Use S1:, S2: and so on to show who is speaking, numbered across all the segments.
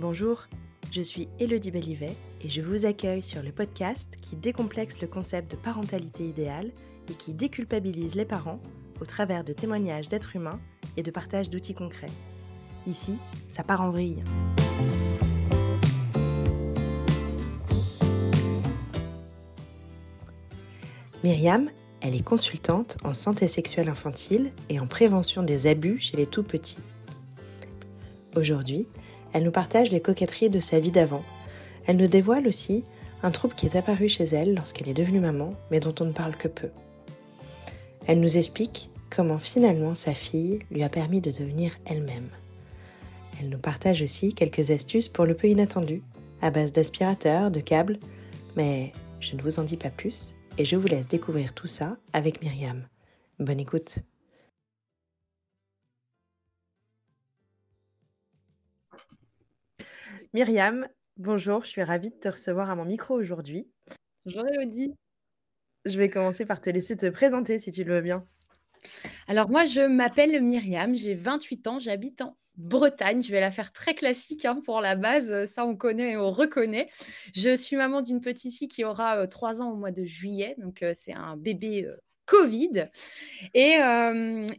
S1: Bonjour, je suis Elodie Bellivet et je vous accueille sur le podcast qui décomplexe le concept de parentalité idéale et qui déculpabilise les parents au travers de témoignages d'êtres humains et de partage d'outils concrets. Ici, ça part en vrille. Myriam, elle est consultante en santé sexuelle infantile et en prévention des abus chez les tout petits. Aujourd'hui, elle nous partage les coquetteries de sa vie d'avant. Elle nous dévoile aussi un trouble qui est apparu chez elle lorsqu'elle est devenue maman, mais dont on ne parle que peu. Elle nous explique comment finalement sa fille lui a permis de devenir elle-même. Elle nous partage aussi quelques astuces pour le peu inattendu, à base d'aspirateurs, de câbles, mais je ne vous en dis pas plus et je vous laisse découvrir tout ça avec Myriam. Bonne écoute. Myriam, bonjour, je suis ravie de te recevoir à mon micro aujourd'hui.
S2: Bonjour Elodie.
S1: Je vais commencer par te laisser te présenter si tu le veux bien.
S2: Alors moi, je m'appelle Myriam, j'ai 28 ans, j'habite en Bretagne. Je vais la faire très classique hein, pour la base, ça on connaît et on reconnaît. Je suis maman d'une petite fille qui aura 3 ans au mois de juillet, donc c'est un bébé Covid. Et,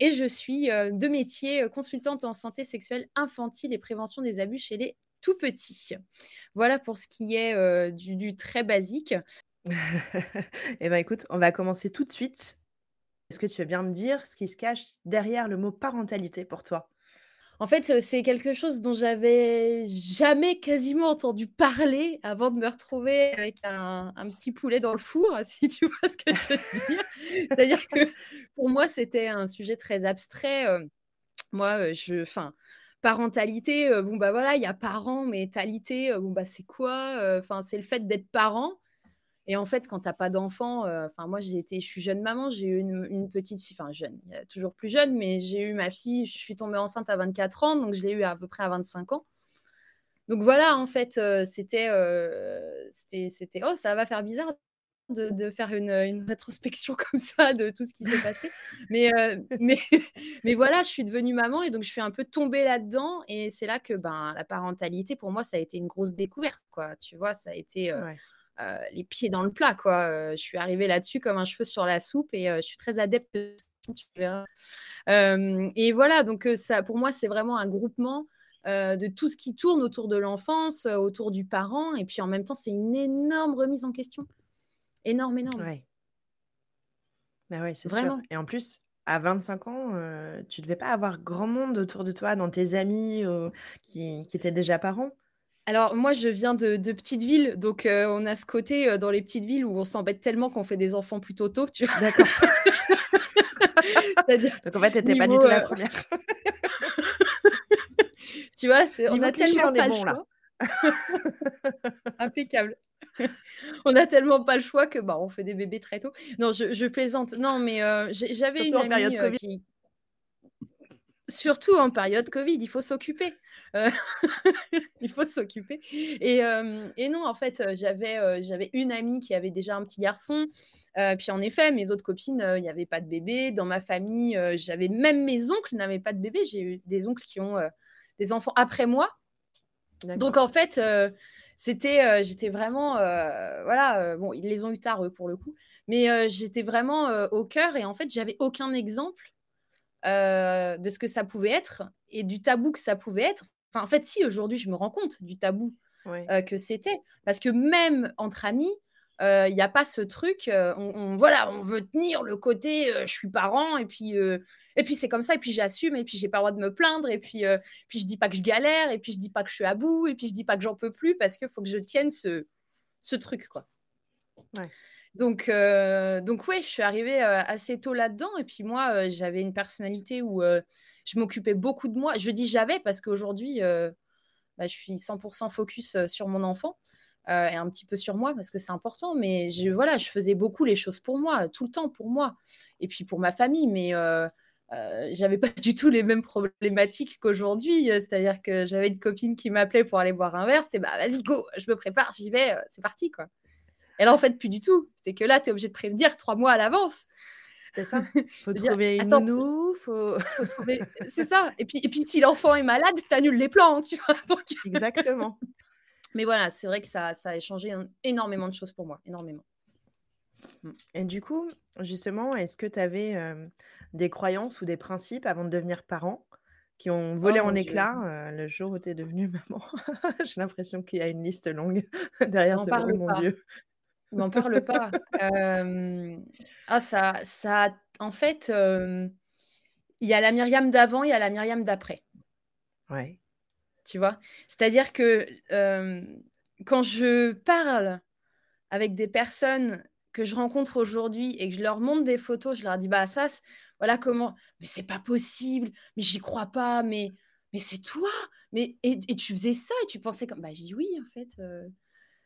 S2: et, je suis de métier consultante en santé sexuelle infantile et prévention des abus chez les tout petit. Voilà pour ce qui est du, très basique.
S1: eh bien, écoute, on va commencer tout de suite. Est-ce que tu veux bien me dire ce qui se cache derrière le mot parentalité pour toi?
S2: En fait, c'est quelque chose dont j'avais jamais quasiment entendu parler avant de me retrouver avec un, un, petit poulet dans le four, si tu vois ce que je veux dire. C'est-à-dire que pour moi, c'était un sujet très abstrait. Moi, je, enfin, parentalité, bon bah voilà, il y a parents, mais talité, bon bah c'est quoi Enfin, c'est le fait d'être parent. Et en fait, quand tu n'as pas d'enfant, enfin moi j'ai été, je suis jeune maman, j'ai eu une, petite fille, enfin jeune, toujours plus jeune, mais j'ai eu ma fille, je suis tombée enceinte à 24 ans, donc je l'ai eu à peu près à 25 ans. Donc voilà, en fait, c'était, c'était, c'était, oh ça va faire bizarre de, faire une, rétrospection comme ça de tout ce qui s'est passé. Mais, euh, mais, mais voilà, je suis devenue maman et donc je suis un peu tombée là-dedans. Et c'est là que ben, la parentalité, pour moi, ça a été une grosse découverte. Quoi. Tu vois, ça a été euh, euh, les pieds dans le plat. Quoi. je suis arrivée là-dessus comme un cheveu sur la soupe et je suis très adepte de tu verras. et voilà, donc ça, pour moi, c'est vraiment un groupement. de tout ce qui tourne autour de l'enfance, autour du parent, et puis en même temps, c'est une énorme remise en question. Énorme, énorme.
S1: Ouais. Bah ouais, c'est sûr. Et en plus, à 25 ans, euh, tu devais pas avoir grand monde autour de toi, dans tes amis euh, qui, qui, étaient déjà parents.
S2: Alors moi, je viens de, de petites villes, donc euh, on a ce côté dans les petites villes où on s'embête tellement qu'on fait des enfants plutôt tôt, tu vois.
S1: D'accord. donc en fait, t'étais pas du tout la première.
S2: tu vois, on a tellement pas le choix. Impeccable. on a tellement pas le choix que bah, on fait des bébés très tôt. Non, je, plaisante. Non, mais euh, j'avais une amie euh, qui... Surtout en période Covid, il faut s'occuper. Euh, il faut s'occuper. Et, non, en fait, j'avais j'avais une amie qui avait déjà un petit garçon. puis en effet, mes autres copines, il n'y avait pas de bébé. Dans ma famille, j'avais même mes oncles n'avaient pas de bébé. J'ai eu des oncles qui ont des enfants après moi. Donc en fait, c'était, euh, j'étais vraiment, euh, voilà, euh, bon, ils les ont eu tard eux, pour le coup, mais j'étais vraiment au cœur et en fait, j'avais aucun exemple de ce que ça pouvait être et du tabou que ça pouvait être. Enfin, en fait, si aujourd'hui, je me rends compte du tabou que c'était, parce que même entre amis, il n'y a pas ce truc, on, voilà, on veut tenir le côté je suis parent et puis, et puis c'est comme ça, et puis j'assume, et puis j'ai pas le droit de me plaindre, et puis, puis je dis pas que je galère, et puis je dis pas que je suis à bout, et puis je dis pas que j'en peux plus parce qu'il faut que je tienne ce, ce truc, quoi. Donc, donc ouais, je suis arrivée assez tôt là-dedans, et puis moi, j'avais une personnalité où je m'occupais beaucoup de moi. Je dis j'avais parce qu'aujourd'hui, bah, je suis 100% focus sur mon enfant. Euh, et un petit peu sur moi parce que c'est important. Mais je, voilà, je faisais beaucoup les choses pour moi, tout le temps pour moi. Et puis pour ma famille. Mais euh, euh, j'avais pas du tout les mêmes problématiques qu'aujourd'hui. C'est-à-dire que j'avais une copine qui m'appelait pour aller boire un verre. C'était bah vas-y, go, je me prépare, j'y vais, c'est parti quoi. Et là, en fait, plus du tout. C'est que là, tu es obligé de prévenir trois mois à l'avance.
S1: C'est ça. Faut trouver une nounou, faut... faut trouver.
S2: C'est ça. Et puis, et puis si l'enfant est malade, tu annules les plans, tu vois.
S1: Exactement.
S2: Mais voilà, c'est vrai que ça, ça a changé énormément de choses pour moi, énormément.
S1: Mmh. Et du coup, justement, est-ce que tu avais des croyances ou des principes avant de devenir parent qui ont volé oh en éclats le jour où tu es devenue maman? J'ai l'impression qu'il y a une liste longue derrière ce mot, mon Dieu.
S2: N'en parle pas. Ah, ça, ça, en fait, il y a la Myriam d'avant, il y a la Myriam d'après.
S1: Ouais.
S2: Tu vois C'est-à-dire que quand je parle avec des personnes que je rencontre aujourd'hui et que je leur montre des photos, je leur dis bah ça, voilà comment. Mais c'est pas possible. Mais j'y crois pas. Mais mais c'est toi. Mais et, tu faisais ça et tu pensais comme bah je dis oui en fait.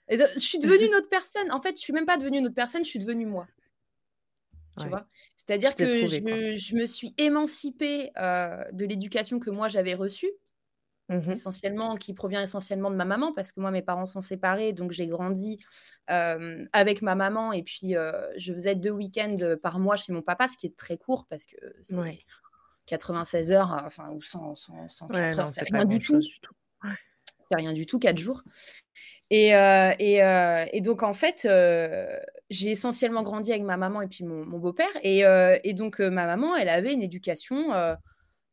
S2: je suis devenue une autre personne. En fait, je suis même pas devenue une autre personne. Je suis devenue moi. Tu vois? C'est-à-dire que je, me suis émancipée de l'éducation que moi j'avais reçue. Mmh essentiellement, qui provient essentiellement de ma maman, parce que moi, mes parents sont séparés, donc j'ai grandi avec ma maman, et puis je faisais deux week-ends par mois chez mon papa, ce qui est très court, parce que c'est 96 heures, enfin, ou 100, 104 heures, c'est rien du tout. C'est rien du tout, quatre jours. Et, et, et, donc, en fait, j'ai essentiellement grandi avec ma maman et puis mon, mon beau-père. Et, et, donc, ma maman, elle avait une éducation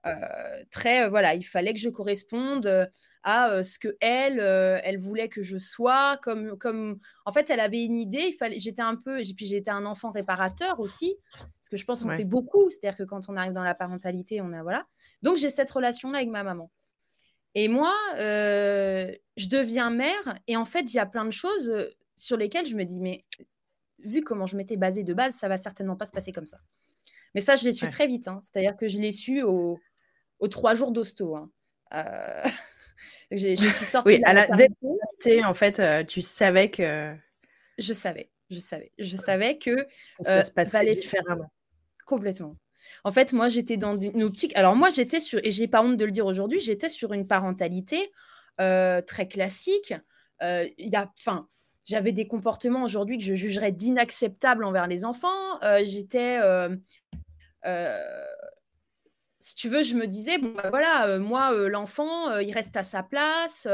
S2: euh, très, euh, voilà, il fallait que je corresponde euh, à ce que elle, elle voulait que je sois. Comme, comme, en fait, elle avait une idée. Il fallait, j'étais un peu, et puis j'étais un enfant réparateur aussi, parce que je pense qu'on fait beaucoup. C'est-à-dire que quand on arrive dans la parentalité, on a voilà. Donc j'ai cette relation-là avec ma maman. Et moi, je deviens mère, et en fait, il y a plein de choses sur lesquelles je me dis, mais vu comment je m'étais basée de base, ça va certainement pas se passer comme ça. Mais ça, je l'ai su très vite. Hein. C'est-à-dire que je l'ai su au, aux trois jours d'hosto. Hein. Euh... je suis sortie.
S1: Oui, à la dès en fait, euh, tu savais que.
S2: Je savais, je savais, je savais que
S1: ça euh, se passait différemment.
S2: Complètement. En fait, moi, j'étais dans une optique. Alors, moi, j'étais sur, et j'ai pas honte de le dire aujourd'hui, j'étais sur une parentalité très classique. Il y a, enfin, j'avais des comportements aujourd'hui que je jugerais d'inacceptables envers les enfants. j'étais si tu veux, je me disais, bon, bah, voilà, euh, moi, euh, l'enfant, euh, il reste à sa place.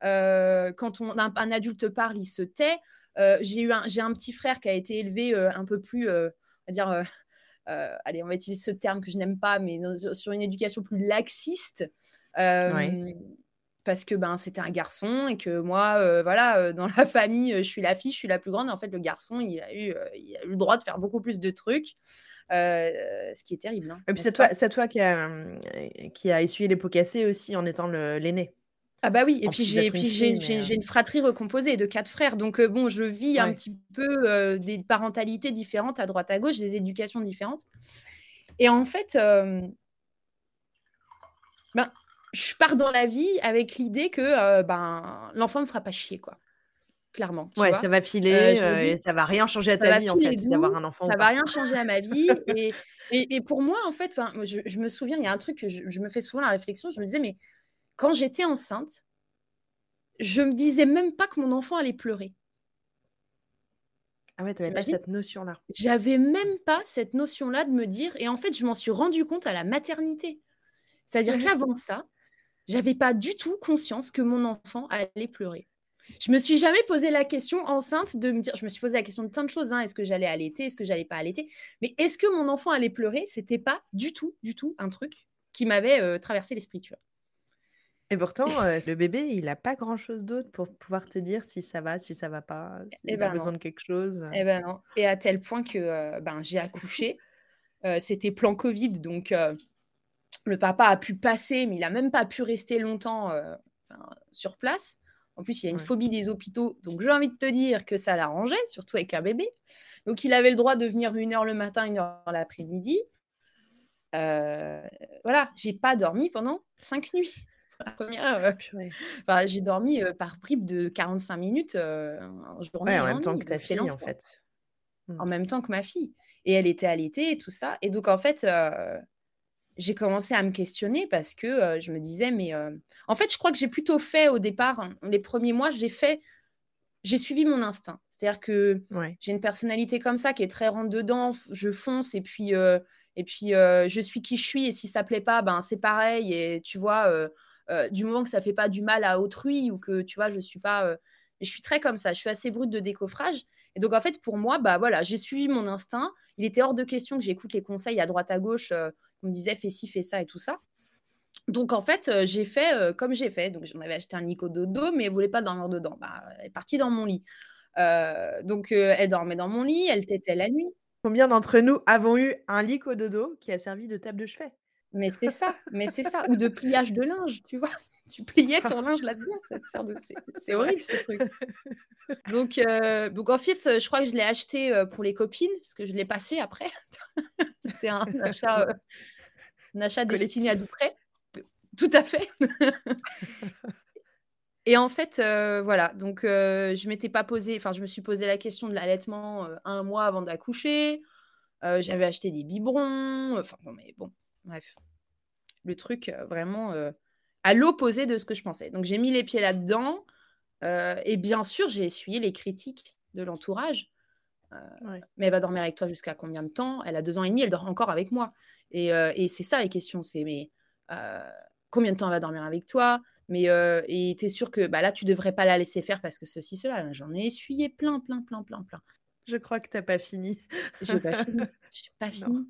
S2: quand on, un, adulte parle, il se tait. j'ai eu un, j'ai un petit frère qui a été élevé un peu plus, on va dire, allez, on va utiliser ce terme que je n'aime pas, mais sur une éducation plus laxiste. Parce que ben, c'était un garçon et que moi, voilà, dans la famille, je suis la fille, je suis la plus grande. Et en fait, le garçon, il a eu, il a eu le droit de faire beaucoup plus de trucs. Euh, ce qui est terrible. Hein,
S1: et puis c'est toi, toi qui, a, qui a essuyé les pots cassés aussi en étant l'aîné.
S2: Ah bah oui, et puis j'ai une, euh une, fratrie recomposée de quatre frères, donc euh, bon, je vis un petit peu des parentalités différentes à droite à gauche, des éducations différentes. Et en fait, ben, je pars dans la vie avec l'idée que ben, l'enfant me fera pas chier, quoi clairement.
S1: ouais, ça va filer euh, et ça va rien changer à ta vie en fait, d'avoir un enfant.
S2: Ça va rien changer à ma vie. et, et, pour moi, en fait, je, je, me souviens, il y a un truc que je, me fais souvent la réflexion, je me disais, mais quand j'étais enceinte, je me disais même pas que mon enfant allait pleurer.
S1: Ah ouais, tu n'avais pas cette notion-là.
S2: J'avais même pas cette notion-là de me dire, et en fait, je m'en suis rendu compte à la maternité. C'est-à-dire qu'avant ça, j'avais pas du tout conscience que mon enfant allait pleurer. Je me suis jamais posé la question enceinte de me dire, je me suis posé la question de plein de choses. Hein. Est-ce que j'allais allaiter Est-ce que j'allais pas allaiter? Mais est-ce que mon enfant allait pleurer? C'était pas du tout, du tout un truc qui m'avait euh, traversé l'esprit,
S1: Et pourtant, euh, le bébé, il n'a pas grand-chose d'autre pour pouvoir te dire si ça va, si ça va pas, s'il eh a ben besoin de quelque chose.
S2: Et, eh ben non. Et à tel point que euh, ben, j'ai accouché. C'était plan Covid, donc le papa a pu passer, mais il n'a même pas pu rester longtemps sur place. En plus, il y a une phobie des hôpitaux. Donc, j'ai envie de te dire que ça l'arrangeait, surtout avec un bébé. Donc, il avait le droit de venir une heure le matin, une heure l'après-midi. Euh, voilà, j'ai pas dormi pendant cinq nuits. La première, euh, j'ai dormi euh, par bribes de 45 minutes en
S1: journée. en même temps que ta fille, en fait.
S2: En même temps que ma fille. Et elle était allaitée et tout ça. Et donc, en fait, j'ai commencé à me questionner parce que euh, je me disais, mais euh, en fait, je crois que j'ai plutôt fait au départ, hein, les premiers mois, j'ai fait, j'ai suivi mon instinct. C'est-à-dire que j'ai une personnalité comme ça qui est très rentre dedans, je fonce et puis, euh, et puis je suis qui je suis et si ça plaît pas, ben c'est pareil et tu vois, du moment que ça fait pas du mal à autrui ou que tu vois, je suis pas, je suis très comme ça, je suis assez brute de décoffrage et donc en fait pour moi, bah voilà, j'ai suivi mon instinct. Il était hors de question que j'écoute les conseils à droite à gauche, on me disait fais ci, fais ça et tout ça. Donc en fait, j'ai fait comme j'ai fait. Donc j'en avais acheté un lit au dodo, mais elle voulait pas dormir dedans. Bah, elle est partie dans mon lit. Euh, donc, euh, elle dormait dans mon lit, elle tétait la nuit.
S1: Combien d'entre nous avons eu un lit au dodo qui a servi de table de chevet?
S2: Mais c'est ça, mais c'est ça. Ou de pliage de linge, tu vois. Tu pliais ton linge là-dedans, ça te sert de... C'est horrible, ce truc. Donc, euh, donc, en fait, je crois que je l'ai acheté pour les copines, parce que je l'ai passé après. C'était un achat, un achat destiné à tout près. Tout à fait. Et en fait, euh, voilà, donc euh, je m'étais pas posé, enfin, je me suis posé la question de l'allaitement euh, un mois avant d'accoucher. J'avais acheté des biberons, enfin, bon, mais bon, bref. Le truc vraiment à l'opposé de ce que je pensais. Donc, j'ai mis les pieds là-dedans. et bien sûr, j'ai essuyé les critiques de l'entourage. Mais elle va dormir avec toi jusqu'à combien de temps? Elle a deux ans et demi, elle dort encore avec moi. Et, et c'est ça les questions c'est mais combien de temps elle va dormir avec toi? Mais euh, et tu es sûr que bah, là, tu devrais pas la laisser faire parce que ceci, cela. J'en ai essuyé plein, plein, plein, plein, plein.
S1: Je crois que tu n'as pas fini.
S2: Je n'ai pas fini. pas fini.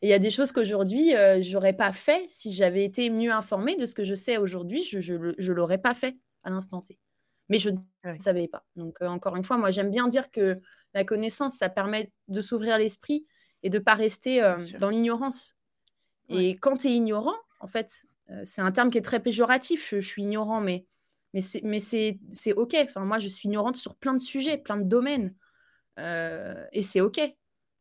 S2: Et il y a des choses qu'aujourd'hui, euh, j'aurais pas fait si j'avais été mieux informée de ce que je sais aujourd'hui. Je ne l'aurais pas fait à l'instant T. Mais je ne savais pas. Donc, euh, encore une fois, moi, j'aime bien dire que la connaissance, ça permet de s'ouvrir l'esprit et de ne pas rester euh, dans l'ignorance. Et quand tu es ignorant, en fait, euh, c'est un terme qui est très péjoratif, je, suis ignorant, mais, mais c'est OK. Enfin, moi, je suis ignorante sur plein de sujets, plein de domaines. Et c'est OK.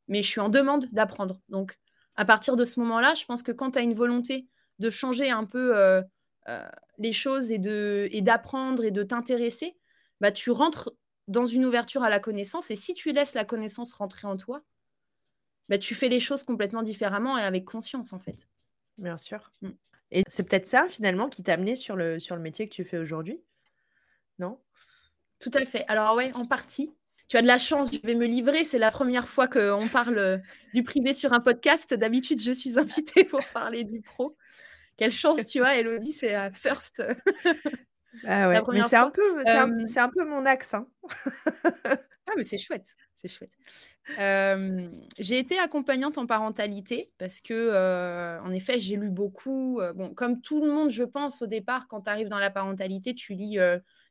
S2: Mais je suis en demande d'apprendre. Donc, à partir de ce moment-là, je pense que quand tu as une volonté de changer un peu euh, les choses et d'apprendre et, et de t'intéresser, bah, tu rentres dans une ouverture à la connaissance. Et si tu laisses la connaissance rentrer en toi, bah, tu fais les choses complètement différemment et avec conscience, en fait.
S1: Bien sûr. Mm. Et c'est peut-être ça, finalement, qui t'a amené sur le, sur le métier que tu fais aujourd'hui? Non?
S2: Tout à fait. Alors, ouais, en partie. Tu as de la chance, je vais me livrer. C'est la première fois qu'on parle euh, du privé sur un podcast. D'habitude, je suis invitée pour parler du pro. Quelle chance tu as, Elodie, c'est la first.
S1: Ah ouais, mais c'est un, peu, euh, c'est un, peu mon axe. Hein.
S2: ah, mais c'est chouette c'est chouette. j'ai été accompagnante en parentalité parce que, en effet, j'ai lu beaucoup. bon, comme tout le monde, je pense, au départ, quand tu arrives dans la parentalité, tu lis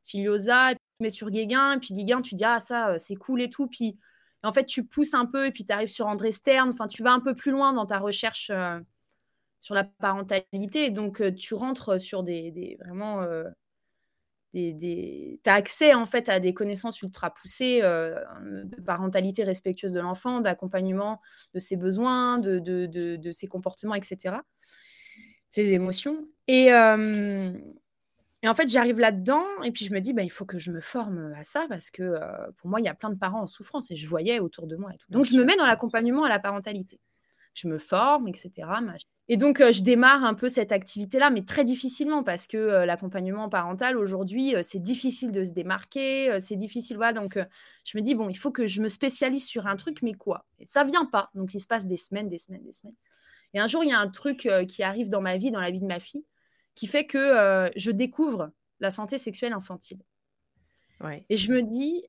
S2: Filiosa, mets sur Guéguin, puis Guéguin, tu dis Ah, ça, c'est cool et tout. Puis en fait, tu pousses un peu, et puis tu arrives sur André Stern. Enfin, tu vas un peu plus loin dans ta recherche sur la parentalité. Donc, tu rentres sur des, des vraiment tu as accès en fait à des connaissances ultra poussées euh, de parentalité respectueuse de l'enfant, d'accompagnement de ses besoins, de, de, ses comportements, etc. Ses émotions. Et, euh, et en fait, j'arrive là-dedans et puis je me dis, bah, il faut que je me forme à ça parce que euh, pour moi, il y a plein de parents en souffrance et je voyais autour de moi et tout. Donc, je me mets dans l'accompagnement à la parentalité. Je me forme, etc. Et donc, je démarre un peu cette activité-là, mais très difficilement parce que l'accompagnement parental, aujourd'hui, c'est difficile de se démarquer, c'est difficile. Voilà, donc, je me dis, bon, il faut que je me spécialise sur un truc, mais quoi? Et ça vient pas. Donc, il se passe des semaines, des semaines, des semaines. Et un jour, il y a un truc qui arrive dans ma vie, dans la vie de ma fille, qui fait que je découvre la santé sexuelle infantile. Et je me dis,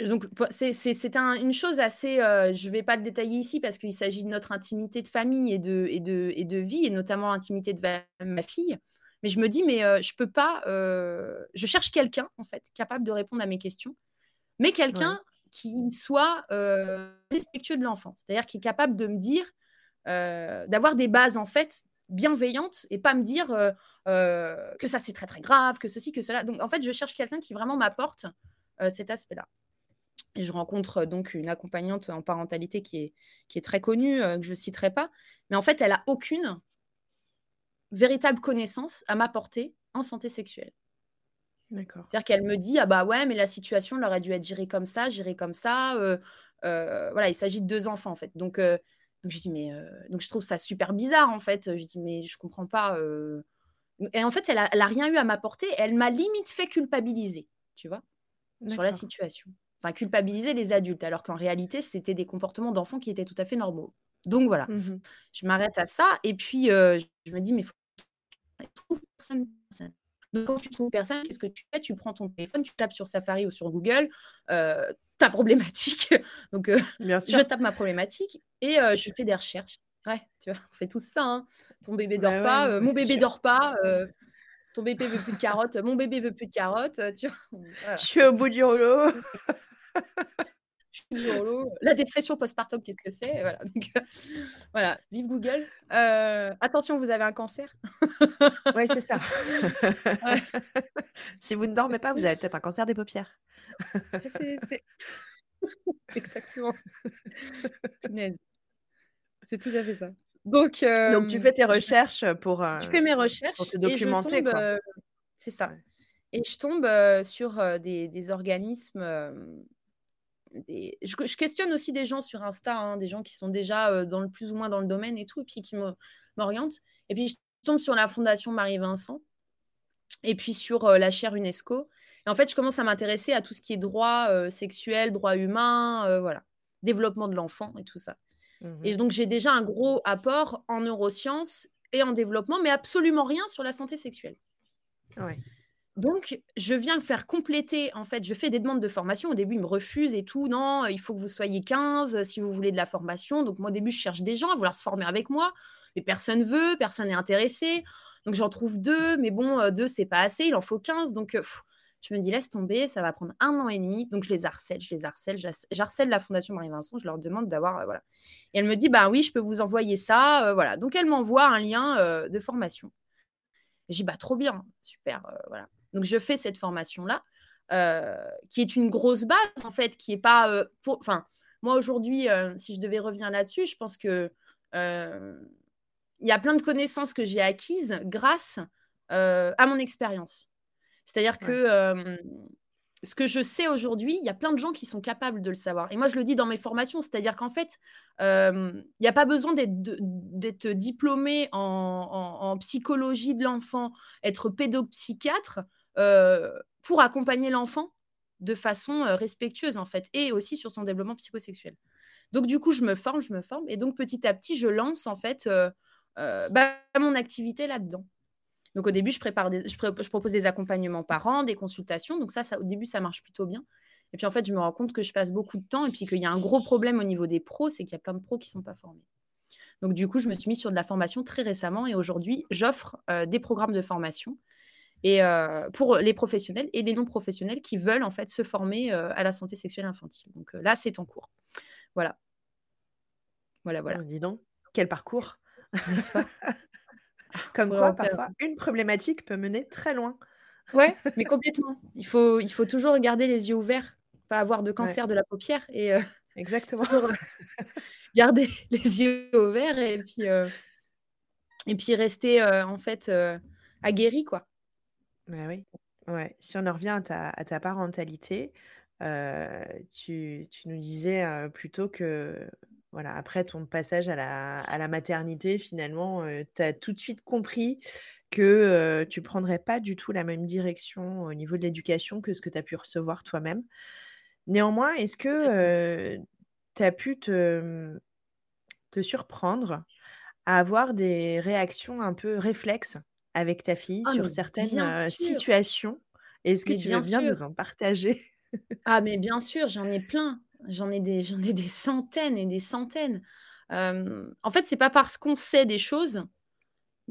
S2: donc, c'est une chose assez. Euh, je ne vais pas le détailler ici parce qu'il s'agit de notre intimité de famille et de, et de, et de vie, et notamment l'intimité de ma fille. Mais je me dis, mais euh, je peux pas. Euh, je cherche quelqu'un, en fait, capable de répondre à mes questions, mais quelqu'un qui soit respectueux de l'enfant. C'est-à-dire qui est capable de me dire, d'avoir des bases, en fait, bienveillantes et pas me dire que ça, c'est très, très grave, que ceci, que cela. Donc, en fait, je cherche quelqu'un qui vraiment m'apporte cet aspect-là. Et je rencontre euh, donc une accompagnante en parentalité qui est, qui est très connue, euh, que je ne citerai pas. Mais en fait, elle n'a aucune véritable connaissance à m'apporter en santé sexuelle. D'accord. C'est-à-dire qu'elle me dit Ah bah ouais, mais la situation, elle aurait dû être gérée comme ça, gérée comme ça. Euh, voilà, il s'agit de deux enfants en fait. Donc, donc je dis Mais. donc je trouve ça super bizarre en fait. Je dis Mais je comprends pas. Et en fait, elle n'a a rien eu à m'apporter. Elle m'a limite fait culpabiliser, tu vois, sur la situation. enfin, culpabiliser les adultes, alors qu'en réalité, c'était des comportements d'enfants qui étaient tout à fait normaux. Donc voilà, mmh je m'arrête à ça. Et puis, je me dis, mais il faut personne, personne. Donc, quand tu trouves personne, qu'est-ce que tu fais? Tu prends ton téléphone, tu tapes sur Safari ou sur Google ta problématique. Donc, je tape ma problématique et je fais des recherches. Ouais, tu vois, on fait tout ça. Hein. Ton bébé dort pas, mon bébé dort pas. ton bébé veut plus de carottes, mon bébé veut plus de carottes. Tu
S1: vois, Je suis au bout du rouleau.
S2: La dépression postpartum, qu'est-ce que c'est? Voilà. voilà, vive Google. Euh, attention, vous avez un cancer.
S1: oui, c'est ça. si vous ne dormez pas, vous avez peut-être un cancer des paupières.
S2: c'est exactement C'est tout à fait ça. Donc,
S1: Donc tu fais tes recherches pour.
S2: je fais mes recherches
S1: pour te documenter.
S2: c'est ça. Et je tombe sur des, des, organismes je, questionne aussi des gens sur Insta, hein, des gens qui sont déjà euh, dans le plus ou moins dans le domaine et tout, et puis qui m'orientent. Et puis je tombe sur la Fondation Marie-Vincent, et puis sur euh, la chaire UNESCO. Et en fait, je commence à m'intéresser à tout ce qui est droit euh, sexuel, droit humain, voilà, développement de l'enfant et tout ça. Et mmh donc j'ai déjà un gros apport en neurosciences et en développement, mais absolument rien sur la santé sexuelle.
S1: Ouais.
S2: Donc, je viens faire compléter, en fait, je fais des demandes de formation. Au début, ils me refusent et tout. Non, il faut que vous soyez 15 si vous voulez de la formation. Donc, moi, au début, je cherche des gens à vouloir se former avec moi. Mais personne veut, personne n'est intéressé. Donc, j'en trouve deux. Mais bon, euh, deux, c'est pas assez. Il en faut 15. Donc, euh, je me dis, laisse tomber, ça va prendre un an et demi. Donc, je les harcèle, je les harcèle. J'harcèle la Fondation Marie-Vincent. Je leur demande d'avoir. Euh, voilà. Et elle me dit, bah oui, je peux vous envoyer ça. voilà. Donc, elle m'envoie un lien de formation. J'ai bah trop bien, super. voilà. Donc, je fais cette formation-là, euh, qui est une grosse base, en fait, qui est pas. Euh, pour... Enfin, moi, aujourd'hui, euh, si je devais revenir là-dessus, je pense que. Il y a plein de connaissances que j'ai acquises grâce à mon expérience. C'est-à-dire que ce que je sais aujourd'hui, il y a plein de gens qui sont capables de le savoir. Et moi, je le dis dans mes formations, c'est-à-dire qu'en fait, il n'y a pas besoin d'être diplômé en, psychologie de l'enfant, être pédopsychiatre euh, pour accompagner l'enfant de façon euh, respectueuse, en fait, et aussi sur son développement psychosexuel. Donc, du coup, je me forme, je me forme, et donc petit à petit, je lance, en fait, euh, bah, mon activité là-dedans. Donc, au début, je, prépare des, je, propose des accompagnements par an, des consultations. Donc, ça, ça, au début, ça marche plutôt bien. Et puis, en fait, je me rends compte que je passe beaucoup de temps et puis qu'il y a un gros problème au niveau des pros, c'est qu'il y a plein de pros qui ne sont pas formés. Donc, du coup, je me suis mis sur de la formation très récemment et aujourd'hui, j'offre des programmes de formation et euh, pour les professionnels et les non professionnels qui veulent en fait se former euh, à la santé sexuelle infantile. Donc euh, là, c'est en cours. Voilà. Voilà, voilà.
S1: Oh, dis donc, quel parcours, n'est-ce pas? Comme quoi, parfois, une problématique peut mener très loin.
S2: Ouais, mais complètement. Il faut, il faut toujours garder les yeux ouverts, pas avoir de cancer de la paupière et
S1: exactement.
S2: garder les yeux ouverts et puis et puis rester en fait aguerri quoi.
S1: Bah oui. Ouais. Si on en revient à ta, parentalité, tu, nous disais plutôt que voilà, après ton passage à la, à la maternité, finalement, tu as tout de suite compris que tu prendrais pas du tout la même direction au niveau de l'éducation que ce que tu as pu recevoir toi-même. Néanmoins, est-ce que tu as pu te, te surprendre à avoir des réactions un peu réflexes avec ta fille ah, sur certaines situations? Est-ce que tu veux bien nous en partager?
S2: Ah, mais bien sûr, j'en ai plein. J'en ai, des, ai des centaines et des centaines. en fait, c'est pas parce qu'on sait des choses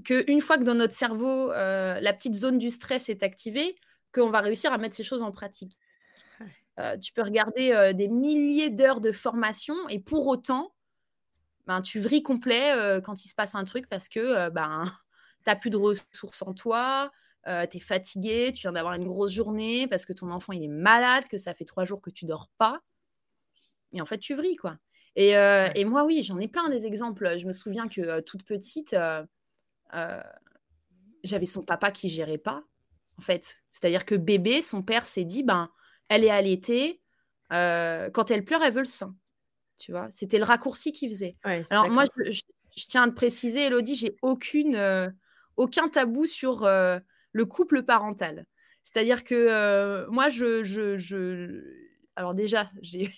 S2: qu'une fois que dans notre cerveau, la petite zone du stress est activée, qu'on va réussir à mettre ces choses en pratique. tu peux regarder des milliers d'heures de formation et pour autant, ben, tu vrilles complet quand il se passe un truc parce que ben, tu plus de ressources en toi, euh, tu es fatigué, tu viens d'avoir une grosse journée parce que ton enfant il est malade, que ça fait trois jours que tu dors pas. Et en fait, tu vrilles, quoi. Et, euh, et moi, oui, j'en ai plein des exemples. Je me souviens que euh, toute petite, j'avais son papa qui gérait pas, en fait. C'est-à-dire que bébé, son père s'est dit, ben, elle est allaitée, quand elle pleure, elle veut le sein. Tu vois, c'était le raccourci qu'il faisait. Alors moi, je, je, tiens à te préciser, Elodie, j'ai aucune aucun tabou sur le couple parental. C'est-à-dire que moi, je, alors déjà, j'ai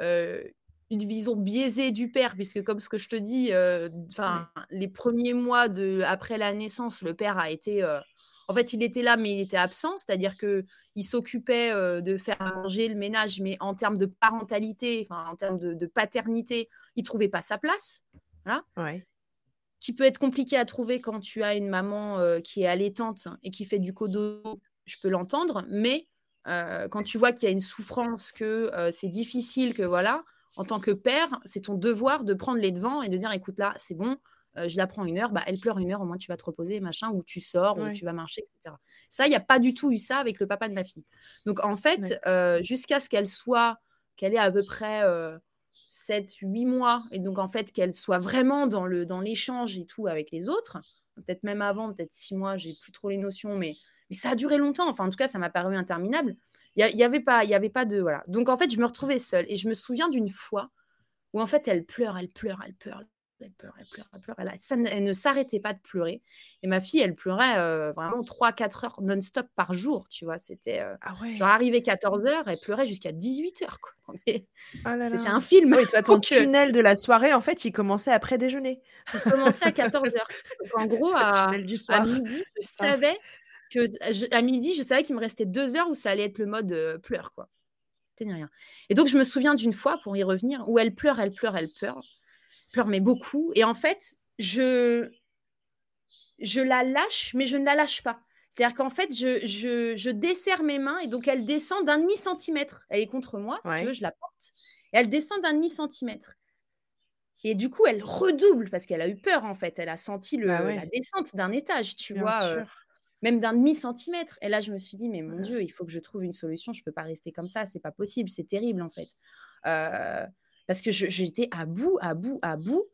S2: une vision biaisée du père, puisque comme ce que je te dis, enfin, les premiers mois de, après la naissance, le père a été en fait, il était là, mais il était absent, c'est-à-dire que il s'occupait de faire manger le ménage, mais en termes de parentalité, en termes de, paternité, il trouvait pas sa place. Voilà. Qui peut être compliqué à trouver quand tu as une maman qui est allaitante et qui fait du codo, je peux l'entendre, mais quand tu vois qu'il y a une souffrance, que c'est difficile, que voilà, en tant que père, c'est ton devoir de prendre les devants et de dire écoute là, c'est bon, je la prends une heure, bah, elle pleure une heure, au moins tu vas te reposer, machin, ou tu sors, ou tu vas marcher, etc. Ça, il n'y a pas du tout eu ça avec le papa de ma fille. Donc en fait, jusqu'à ce qu'elle soit, qu'elle ait à peu près 7, 8 mois, et donc en fait qu'elle soit vraiment dans le dans l'échange et tout avec les autres, peut-être même avant, peut-être 6 mois, j'ai plus trop les notions, mais, mais ça a duré longtemps, enfin en tout cas ça m'a paru interminable. Il n'y avait, pas, y avait pas de... Voilà. Donc en fait, je me retrouvais seule, et je me souviens d'une fois où en fait elle pleure, elle pleure, elle pleure, elle pleure, elle pleure, elle pleure. Elle, ne s'arrêtait pas de pleurer. Et ma fille, elle pleurait euh, vraiment 3-4 heures non-stop par jour, tu vois. C'était euh, ah genre arrivé 14 heures, elle pleurait jusqu'à 18 heures. C'était un film.
S1: Oui, toi, ton euh, tunnel de la soirée, en fait, il commençait après déjeuner.
S2: Il commençait à 14 heures. Donc, en gros, à, midi, je savais que à midi, je savais qu'il me restait deux heures où ça allait être le mode pleure, quoi. Rien. Et donc, je me souviens d'une fois, pour y revenir, où elle pleure, elle pleure, elle pleure pleure mais beaucoup. Et en fait, je, je la lâche, mais je ne la lâche pas. C'est-à-dire qu'en fait, je, je, je, desserre mes mains et donc elle descend d'un demi-centimètre. Elle est contre moi, si tu veux, je la porte. Et elle descend d'un demi-centimètre. Et du coup, elle redouble parce qu'elle a eu peur, en fait. Elle a senti le, bah la descente d'un étage, tu vois, euh, même d'un demi-centimètre. Et là, je me suis dit, mais mon Dieu, il faut que je trouve une solution. Je ne peux pas rester comme ça. C'est pas possible. C'est terrible, en fait. Euh, parce que j'étais à bout, à bout, à bout.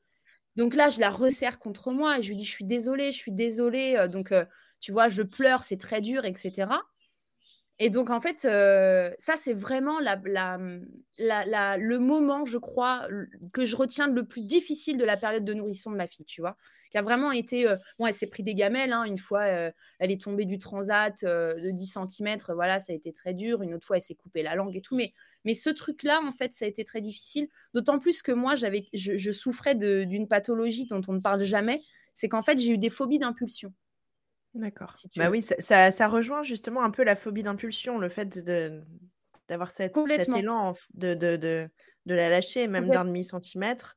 S2: Donc là, je la resserre contre moi et je lui dis, je suis désolée, je suis désolée. Euh, donc, euh, tu vois, je pleure, c'est très dur, etc. Et donc, en fait, euh, ça, c'est vraiment le moment, je crois, que je retiens le plus difficile de la période de nourrisson de ma fille, tu vois. Qui a vraiment été. bon, elle s'est pris des gamelles. Hein, une fois, elle est tombée du transat de 10 cm. Voilà, ça a été très dur. Une autre fois, elle s'est coupée la langue et tout. Mais mais ce truc-là, en fait, ça a été très difficile. D'autant plus que moi, j'avais, je, souffrais d'une pathologie dont on ne parle jamais. C'est qu'en fait, j'ai eu des phobies d'impulsion.
S1: D'accord. bah oui, ça, ça, rejoint justement un peu la phobie d'impulsion, le fait de, d'avoir cette, cet élan de, de, de, de la lâcher, même d'un demi-centimètre.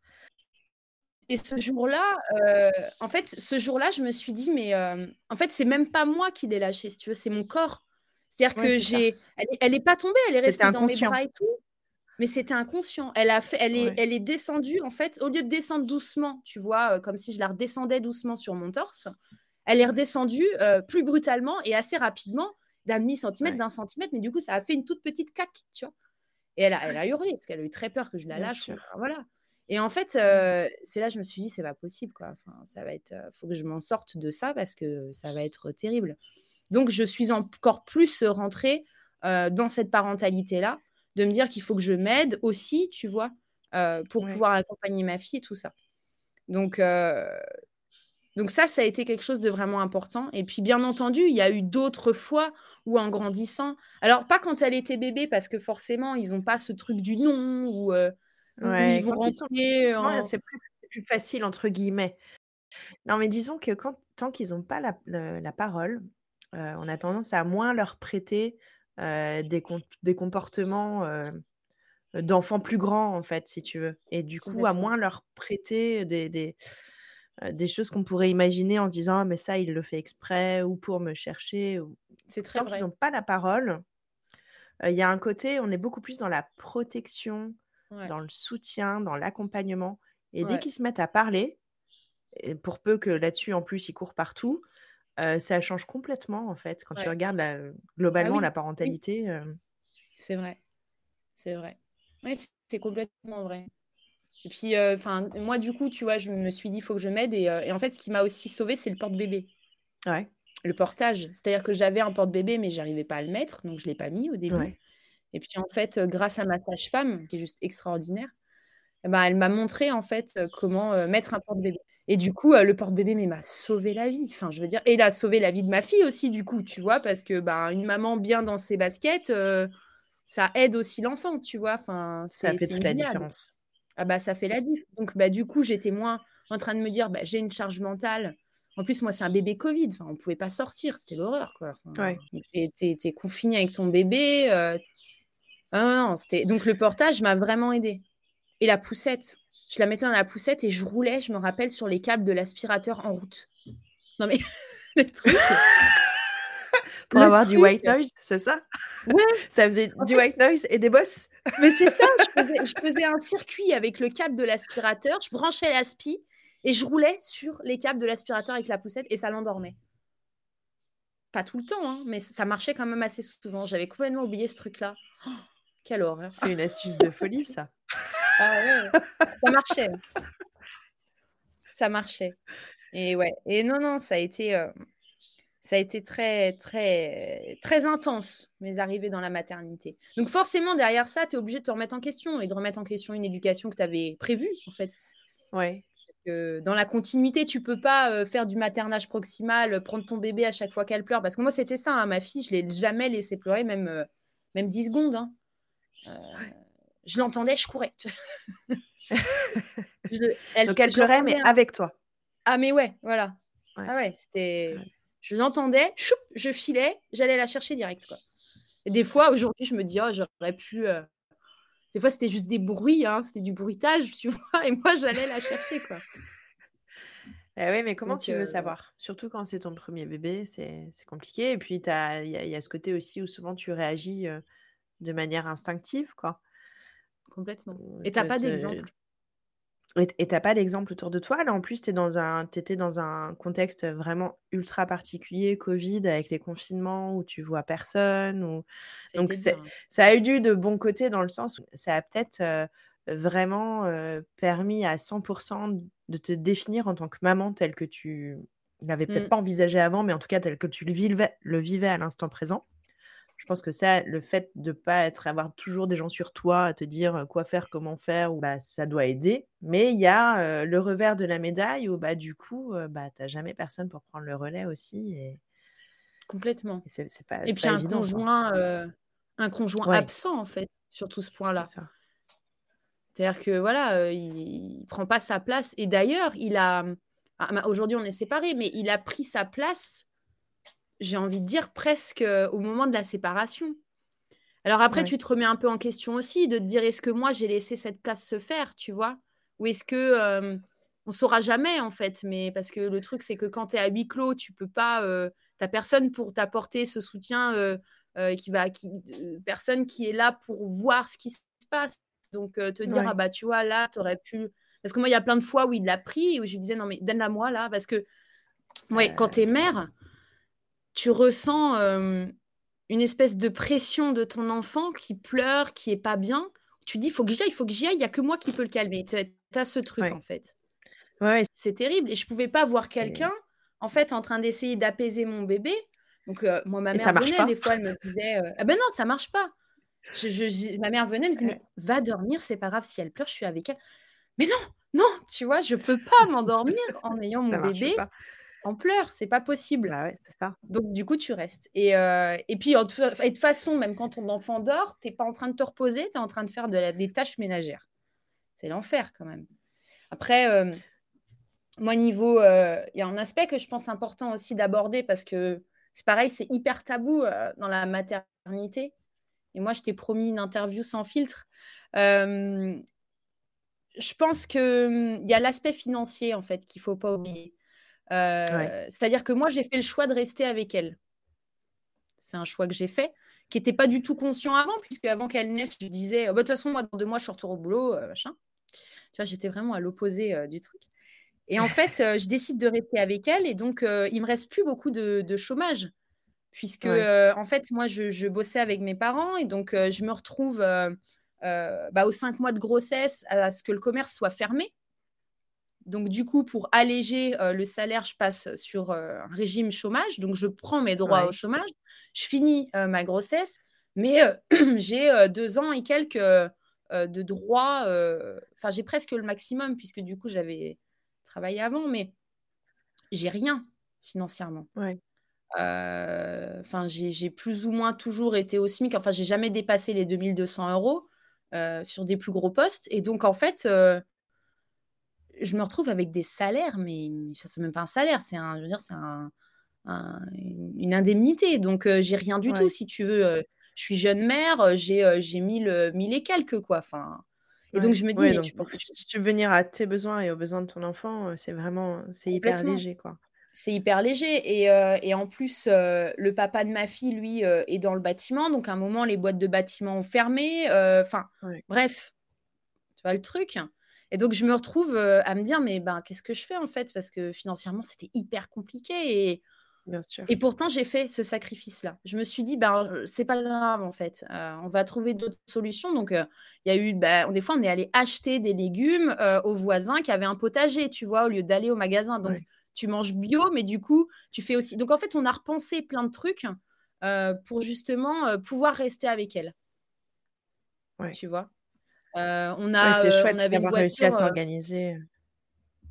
S2: Et ce jour-là, euh, en fait, ce jour-là, je me suis dit, mais euh, en fait, c'est même pas moi qui l'ai lâché, si tu veux, c'est mon corps. C'est-à-dire que j'ai, elle, n'est pas tombée, elle est restée dans mes bras et tout. Mais c'était inconscient. Elle a fait, elle est, elle est descendue en fait. Au lieu de descendre doucement, tu vois, euh, comme si je la redescendais doucement sur mon torse, elle est redescendue euh, plus brutalement et assez rapidement, d'un demi centimètre, d'un centimètre. Mais du coup, ça a fait une toute petite caque, tu vois. Et elle a, elle a hurlé parce qu'elle a eu très peur que je la lâche. Voilà. Et en fait, euh, c'est là que je me suis dit, c'est pas possible, quoi. Enfin, ça va être, faut que je m'en sorte de ça parce que ça va être terrible. Donc, je suis encore plus rentrée euh, dans cette parentalité-là, de me dire qu'il faut que je m'aide aussi, tu vois, euh, pour pouvoir accompagner ma fille et tout ça. Donc, euh, donc ça, ça a été quelque chose de vraiment important. Et puis, bien entendu, il y a eu d'autres fois où, en grandissant, alors pas quand elle était bébé, parce que forcément, ils n'ont pas ce truc du nom, ou
S1: ils vont rentrer. C'est plus, facile, entre guillemets. Non, mais disons que quand, tant qu'ils n'ont pas la, parole, on a tendance à moins leur prêter des, des comportements d'enfants plus grands, en fait, si tu veux. Et du coup, à moins leur prêter des, des, des choses qu'on pourrait imaginer en se disant, «Ah, mais ça, il le fait exprès ou pour me chercher. C'est très Tant qu'ils n'ont pas la parole, il y a un côté, on est beaucoup plus dans la protection, dans le soutien, dans l'accompagnement. Et dès qu'ils se mettent à parler, et pour peu que là-dessus, en plus, ils courent partout, ça change complètement, en fait, quand tu regardes la, ah globalement la parentalité.
S2: C'est vrai. C'est vrai. Oui, c'est complètement vrai. Et puis, enfin, moi, du coup, tu vois, je me suis dit, il faut que je m'aide. Et, en fait, ce qui m'a aussi sauvé, c'est le porte-bébé.
S1: Ouais.
S2: Le portage. C'est-à-dire que j'avais un porte-bébé, mais j'arrivais pas à le mettre, donc je l'ai pas mis au début. Et puis, en fait, grâce à ma sage-femme, qui est juste extraordinaire, eh ben, elle m'a montré, en fait, comment mettre un porte-bébé. Et du coup, le porte-bébé m'a sauvé la vie. Enfin, je veux dire, et il a sauvé la vie de ma fille aussi, du coup, tu vois, parce que bah, une maman bien dans ses baskets, ça aide aussi l'enfant, tu vois. Enfin,
S1: ça fait toute la différence.
S2: Ah bah ça fait la diff. Donc bah du coup, j'étais moins en train de me dire, bah, j'ai une charge mentale. En plus, moi, c'est un bébé Covid. Enfin, on pouvait pas sortir. C'était l'horreur, quoi. Enfin, T'es confiné avec ton bébé. Ah, non, c'était... Donc le portage m'a vraiment aidé. Et la poussette. Je la mettais dans la poussette et je roulais, je me rappelle, sur les câbles de l'aspirateur en route. Non mais, le truc.
S1: Pour avoir du white noise, c'est ça? Ouais. ça faisait du white noise et des bosses?
S2: Mais c'est ça, je faisais, un circuit avec le câble de l'aspirateur, je branchais l'aspi et je roulais sur les câbles de l'aspirateur avec la poussette et ça l'endormait. Pas tout le temps, hein, mais ça marchait quand même assez souvent. J'avais complètement oublié ce truc-là. Oh, quelle horreur.
S1: C'est une astuce de folie, ça.
S2: Ah ouais, ça marchait. Ça marchait. Et ouais. Et non, non, ça a été, euh, ça a été très, très, très intense, mes arrivées dans la maternité. Donc forcément, derrière ça, tu es obligé de te remettre en question et de remettre en question une éducation que tu avais prévue, en fait.
S1: Ouais.
S2: dans la continuité, tu peux pas euh, faire du maternage proximal, prendre ton bébé à chaque fois qu'elle pleure. Parce que moi, c'était ça, hein, ma fille, je l'ai jamais laissé pleurer, même, euh, même 10 secondes. Hein je l'entendais, je courais.
S1: elle, Donc elle pleurait, mais avec toi.
S2: Ah, mais ouais, voilà. Ah ouais, c'était. Je l'entendais, je filais, j'allais la chercher direct. Quoi. Et des fois, aujourd'hui, je me dis, oh, j'aurais pu. Euh, des fois, c'était juste des bruits, hein, c'était du bruitage, tu vois, et moi, j'allais la chercher. quoi.
S1: Eh oui, mais comment tu veux euh, savoir? Surtout quand c'est ton premier bébé, c'est compliqué. Et puis, il y, y, a ce côté aussi où souvent tu réagis euh, de manière instinctive, quoi.
S2: Complètement. Et tu n'as pas d'exemple?
S1: Et t'as pas d'exemple autour de toi? Là, en plus, tu dans un, étais dans un contexte vraiment ultra particulier, Covid, avec les confinements où tu vois personne. Ou... Donc, ça a eu du de bon côté dans le sens où ça a peut-être vraiment permis à 100% de te définir en tant que maman telle que tu l'avais peut-être mmh. pas envisagé avant, mais en tout cas telle que tu le vivais, le vivais à l'instant présent. Je pense que ça, le fait de ne pas être, avoir toujours des gens sur toi à te dire quoi faire, comment faire, bah, ça doit aider. Mais il y a le revers de la médaille où bah, du coup, bah, tu n'as jamais personne pour prendre le relais aussi. Et...
S2: Complètement.
S1: Et, c'est, pas,
S2: et puis un, conjoint, un conjoint absent, en fait, sur tout ce point-là. C'est-à-dire que voilà, il, ne prend pas sa place. Et d'ailleurs, il a. Ah, aujourd'hui, on est séparés, mais il a pris sa place j'ai envie de dire, presque au moment de la séparation. Alors après, tu te remets un peu en question aussi, de te dire, est-ce que moi, j'ai laissé cette place se faire, tu vois? Ou est-ce que... on saura jamais, en fait, mais parce que le truc, c'est que quand tu es à huis clos, tu peux pas... Euh, tu personne pour t'apporter ce soutien, qui va, qui, personne qui est là pour voir ce qui se passe. Donc, te dire, ah bah, tu vois, là, tu aurais pu... Parce que moi, il y a plein de fois où il l'a pris, où je lui disais, non, mais donne-la moi, là, parce que, ouais, quand tu es mère tu ressens une espèce de pression de ton enfant qui pleure, qui est pas bien. Tu dis, il faut que j'y aille, il faut que j'y aille, il n'y a que moi qui peux le calmer. Tu as ce truc, en fait.
S1: Ouais.
S2: C'est terrible. Et je pouvais pas voir quelqu'un, en fait, en train d'essayer d'apaiser mon bébé. Donc, moi, ma mère venait, des fois, elle me disait, ah ben non, ça marche pas. Je, ma mère venait, elle me disait, mais va dormir, c'est pas grave, si elle pleure, je suis avec elle. Mais non, non, tu vois, je peux pas m'endormir en ayant mon bébé en pleurs, c'est pas possible.
S1: Bah ça.
S2: Donc du coup, tu restes. Et, euh, et puis, de toute façon, même quand ton enfant dort, t'es pas en train de te reposer, tu es en train de faire de des tâches ménagères. C'est l'enfer quand même. Après, euh, moi, niveau, euh, il y a un aspect que je pense important aussi d'aborder parce que c'est pareil, c'est hyper tabou dans la maternité. Et moi, je t'ai promis une interview sans filtre. je pense qu'il y a l'aspect financier, en fait, qu'il faut pas oublier. Euh, c'est-à-dire que moi, j'ai fait le choix de rester avec elle. C'est un choix que j'ai fait, qui n'était pas du tout conscient avant, puisque avant qu'elle naisse, je disais, bah, de toute façon, moi, dans deux mois, je retourne au boulot, euh, machin. Tu vois, j'étais vraiment à l'opposé euh, du truc. Et en fait, je décide de rester avec elle, et donc, il me reste plus beaucoup de, chômage, puisque, en fait, moi, je, bossais avec mes parents, et donc, je me retrouve bah, aux cinq mois de grossesse à ce que le commerce soit fermé. Donc, du coup, pour alléger euh, le salaire, je passe sur euh, un régime chômage. Donc, je prends mes droits au chômage. Je finis euh, ma grossesse, mais j'ai deux ans et quelques de droits. Enfin, j'ai presque le maximum, puisque du coup, j'avais travaillé avant, mais j'ai rien financièrement. Enfin, j'ai plus ou moins toujours été au SMIC. Enfin, j'ai jamais dépassé les 2200 euros sur des plus gros postes. Et donc, en fait, je me retrouve avec des salaires, mais c'est même pas un salaire, c'est un, je veux dire, c'est un, une indemnité. Donc, j'ai rien du tout, si tu veux. je suis jeune mère, j'ai j'ai mille, mille et quelques, quoi. Enfin, et donc, je me dis, mais
S1: si tu veux venir à tes besoins et aux besoins de ton enfant, c'est vraiment, c'est hyper léger, quoi.
S2: C'est hyper léger. Et, et en plus, le papa de ma fille, lui, est dans le bâtiment. Donc, à un moment, les boîtes de bâtiment ont fermé. Enfin, bref, tu vois le truc. Et donc, je me retrouve à me dire, mais ben, qu'est-ce que je fais en fait? Parce que financièrement, c'était hyper compliqué. Et,
S1: Bien sûr.
S2: et pourtant, j'ai fait ce sacrifice-là. Je me suis dit, ben, c'est pas grave en fait. on va trouver d'autres solutions. Donc, il y a eu, ben, des fois, on est allé acheter des légumes aux voisins qui avaient un potager, tu vois, au lieu d'aller au magasin. Donc, tu manges bio, mais du coup, tu fais aussi. Donc, en fait, on a repensé plein de trucs pour justement pouvoir rester avec elle.
S1: Ouais.
S2: Tu vois? Euh, on a,
S1: c'est euh, chouette d'avoir réussi à euh, s'organiser.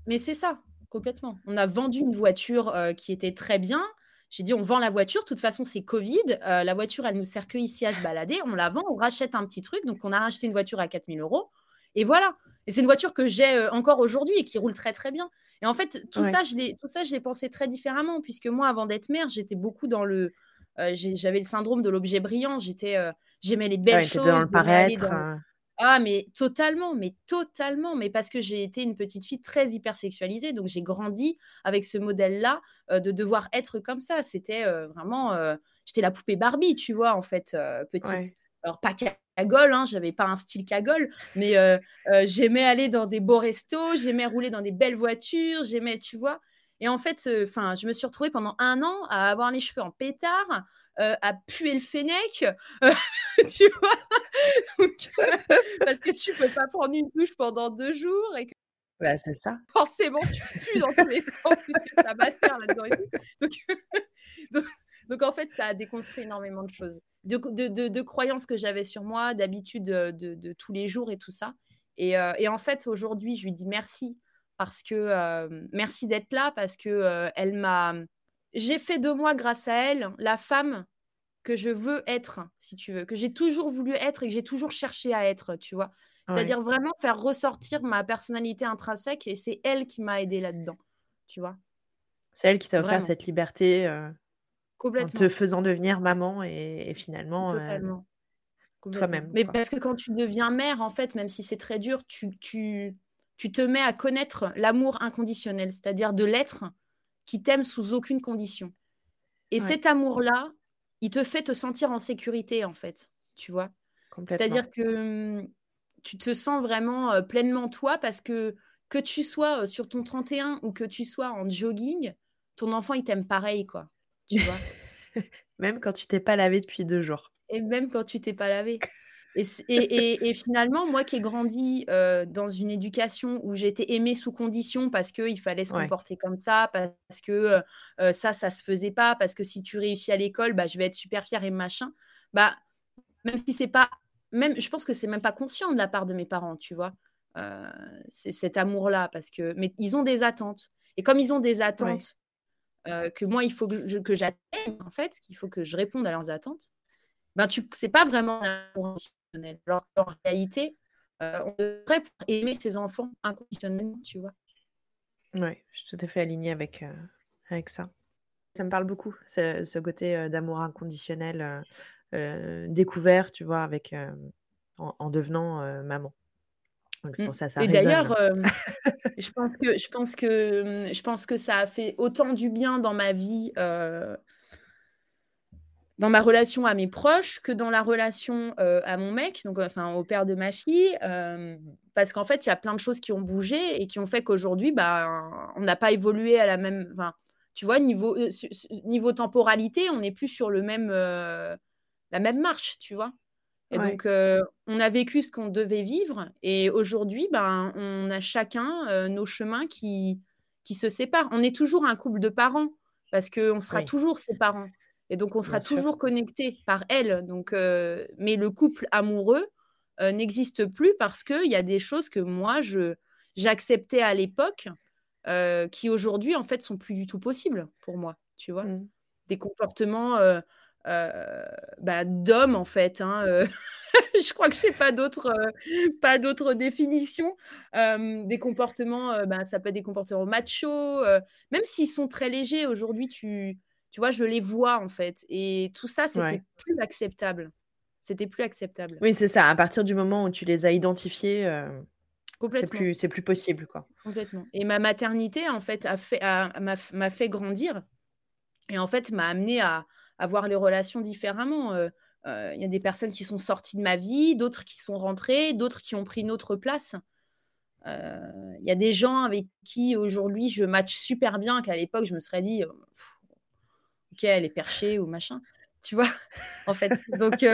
S2: Mais c'est ça, complètement. On a vendu une voiture qui était très bien. J'ai dit, on vend la voiture. De toute façon, c'est Covid. la voiture, elle nous sert que ici à se balader. On la vend, on rachète un petit truc. Donc, on a racheté une voiture à 4000 euros. Et voilà. Et c'est une voiture que j'ai encore aujourd'hui et qui roule très, très bien. Et en fait, tout ça, je l'ai, tout ça, je l'ai pensé très différemment, puisque moi, avant d'être mère, j'étais beaucoup dans le, j'avais le syndrome de l'objet brillant. J'étais, j'aimais les belles choses.
S1: dans le paraître.
S2: Ah, mais totalement, mais totalement. Mais parce que j'ai été une petite fille très hypersexualisée, donc j'ai grandi avec ce modèle-là euh, de devoir être comme ça. C'était euh, vraiment, euh, j'étais la poupée Barbie, tu vois, en fait, petite. Alors pas cagole, hein, j'avais pas un style cagole, mais j'aimais aller dans des beaux restos, j'aimais rouler dans des belles voitures, j'aimais, tu vois. Et en fait, enfin, je me suis retrouvée pendant un an à avoir les cheveux en pétard, euh, à puer le fennec, euh, tu vois Parce que tu peux pas prendre une douche pendant deux jours et que
S1: bah, c'est ça.
S2: Forcément, tu pues dans tous les sens puisque ça macère là-dedans et tout. Donc, donc, en fait, ça a déconstruit énormément de choses, de, de, de, croyances que j'avais sur moi, d'habitudes de, tous les jours et tout ça. Et, euh, et en fait, aujourd'hui, je lui dis merci parce que merci d'être là parce que elle m'a j'ai fait de moi grâce à elle la femme que je veux être si tu veux que j'ai toujours voulu être et que j'ai toujours cherché à être tu vois. C'est-à-dire vraiment faire ressortir ma personnalité intrinsèque et c'est elle qui m'a aidé là-dedans tu vois.
S1: C'est elle qui t'a offert cette liberté en te faisant devenir maman et, finalement
S2: totalement.
S1: Toi-même
S2: mais parce que quand tu deviens mère en fait même si c'est très dur tu, tu tu te mets à connaître l'amour inconditionnel, c'est-à-dire de l'être qui t'aime sous aucune condition. Et cet amour-là, il te fait te sentir en sécurité, en fait, tu vois. C'est-à-dire que hum, tu te sens vraiment euh, pleinement toi parce que que tu sois euh, sur ton 31 ou que tu sois en jogging, ton enfant, il t'aime pareil, quoi. Tu vois
S1: Même quand tu t'es pas lavé depuis deux jours.
S2: Et même quand tu t'es pas lavé. Et, finalement, moi qui ai grandi dans une éducation où été aimée sous condition parce qu'il fallait se comporter comme ça, parce que ça, ça se faisait pas, parce que si tu réussis à l'école, bah, je vais être super fière et machin. Bah, même si c'est pas, même, je pense que c'est même pas conscient de la part de mes parents, tu vois. c'est cet amour-là, parce que, mais ils ont des attentes. Et comme ils ont des attentes que moi, il faut que, que j'atteigne, en fait, qu'il faut que je réponde à leurs attentes, ben tu c'est pas vraiment un amour alors qu'en réalité, euh, on devrait aimer ses enfants inconditionnellement, tu vois.
S1: Oui, je suis tout à fait alignée avec, euh, avec ça. Ça me parle beaucoup, ce, ce côté euh, d'amour inconditionnel découvert, tu vois, avec, en, devenant maman. Donc c'est pour ça, ça
S2: Et d'ailleurs, je pense que je pense que je pense que ça a fait autant du bien dans ma vie dans ma relation à mes proches que dans la relation euh, à mon mec, donc enfin au père de ma fille, euh, parce qu'en fait il y a plein de choses qui ont bougé et qui ont fait qu'aujourd'hui bah on n'a pas évolué à la même, enfin tu vois niveau euh, niveau temporalité on n'est plus sur le même la même marche, tu vois. Et donc on a vécu ce qu'on devait vivre et aujourd'hui ben on a chacun nos chemins qui qui se séparent. On est toujours un couple de parents parce qu'on sera toujours ses parents. Et donc, on sera toujours connecté par elle. Donc, euh, mais le couple amoureux euh, n'existe plus parce qu'il y a des choses que moi, je, j'acceptais à l'époque euh, qui aujourd'hui, en fait, sont plus du tout possibles pour moi. Tu vois
S1: mmh.
S2: des comportements bah, d'hommes, en fait. Hein, je crois que je n'ai pas d'autres pas d'autres définitions. des comportements, bah, ça peut être des comportements machos, même s'ils sont très légers. Aujourd'hui, tu, tu vois, je les vois, en fait. Et tout ça, c'était plus acceptable. C'était plus acceptable.
S1: Oui, c'est ça. À partir du moment où tu les as identifiés, c'est plus, c'est plus possible, quoi.
S2: Complètement. Et ma maternité, en fait, a fait, m'a fait grandir. Et en fait, m'a amené à, à voir les relations différemment. Il y a des personnes qui sont sorties de ma vie, d'autres qui sont rentrées, d'autres qui ont pris une autre place. Il y a des gens avec qui aujourd'hui je match super bien, qu'à l'époque je me serais dit, ok, elle est perchée ou machin, tu vois, en fait. Donc,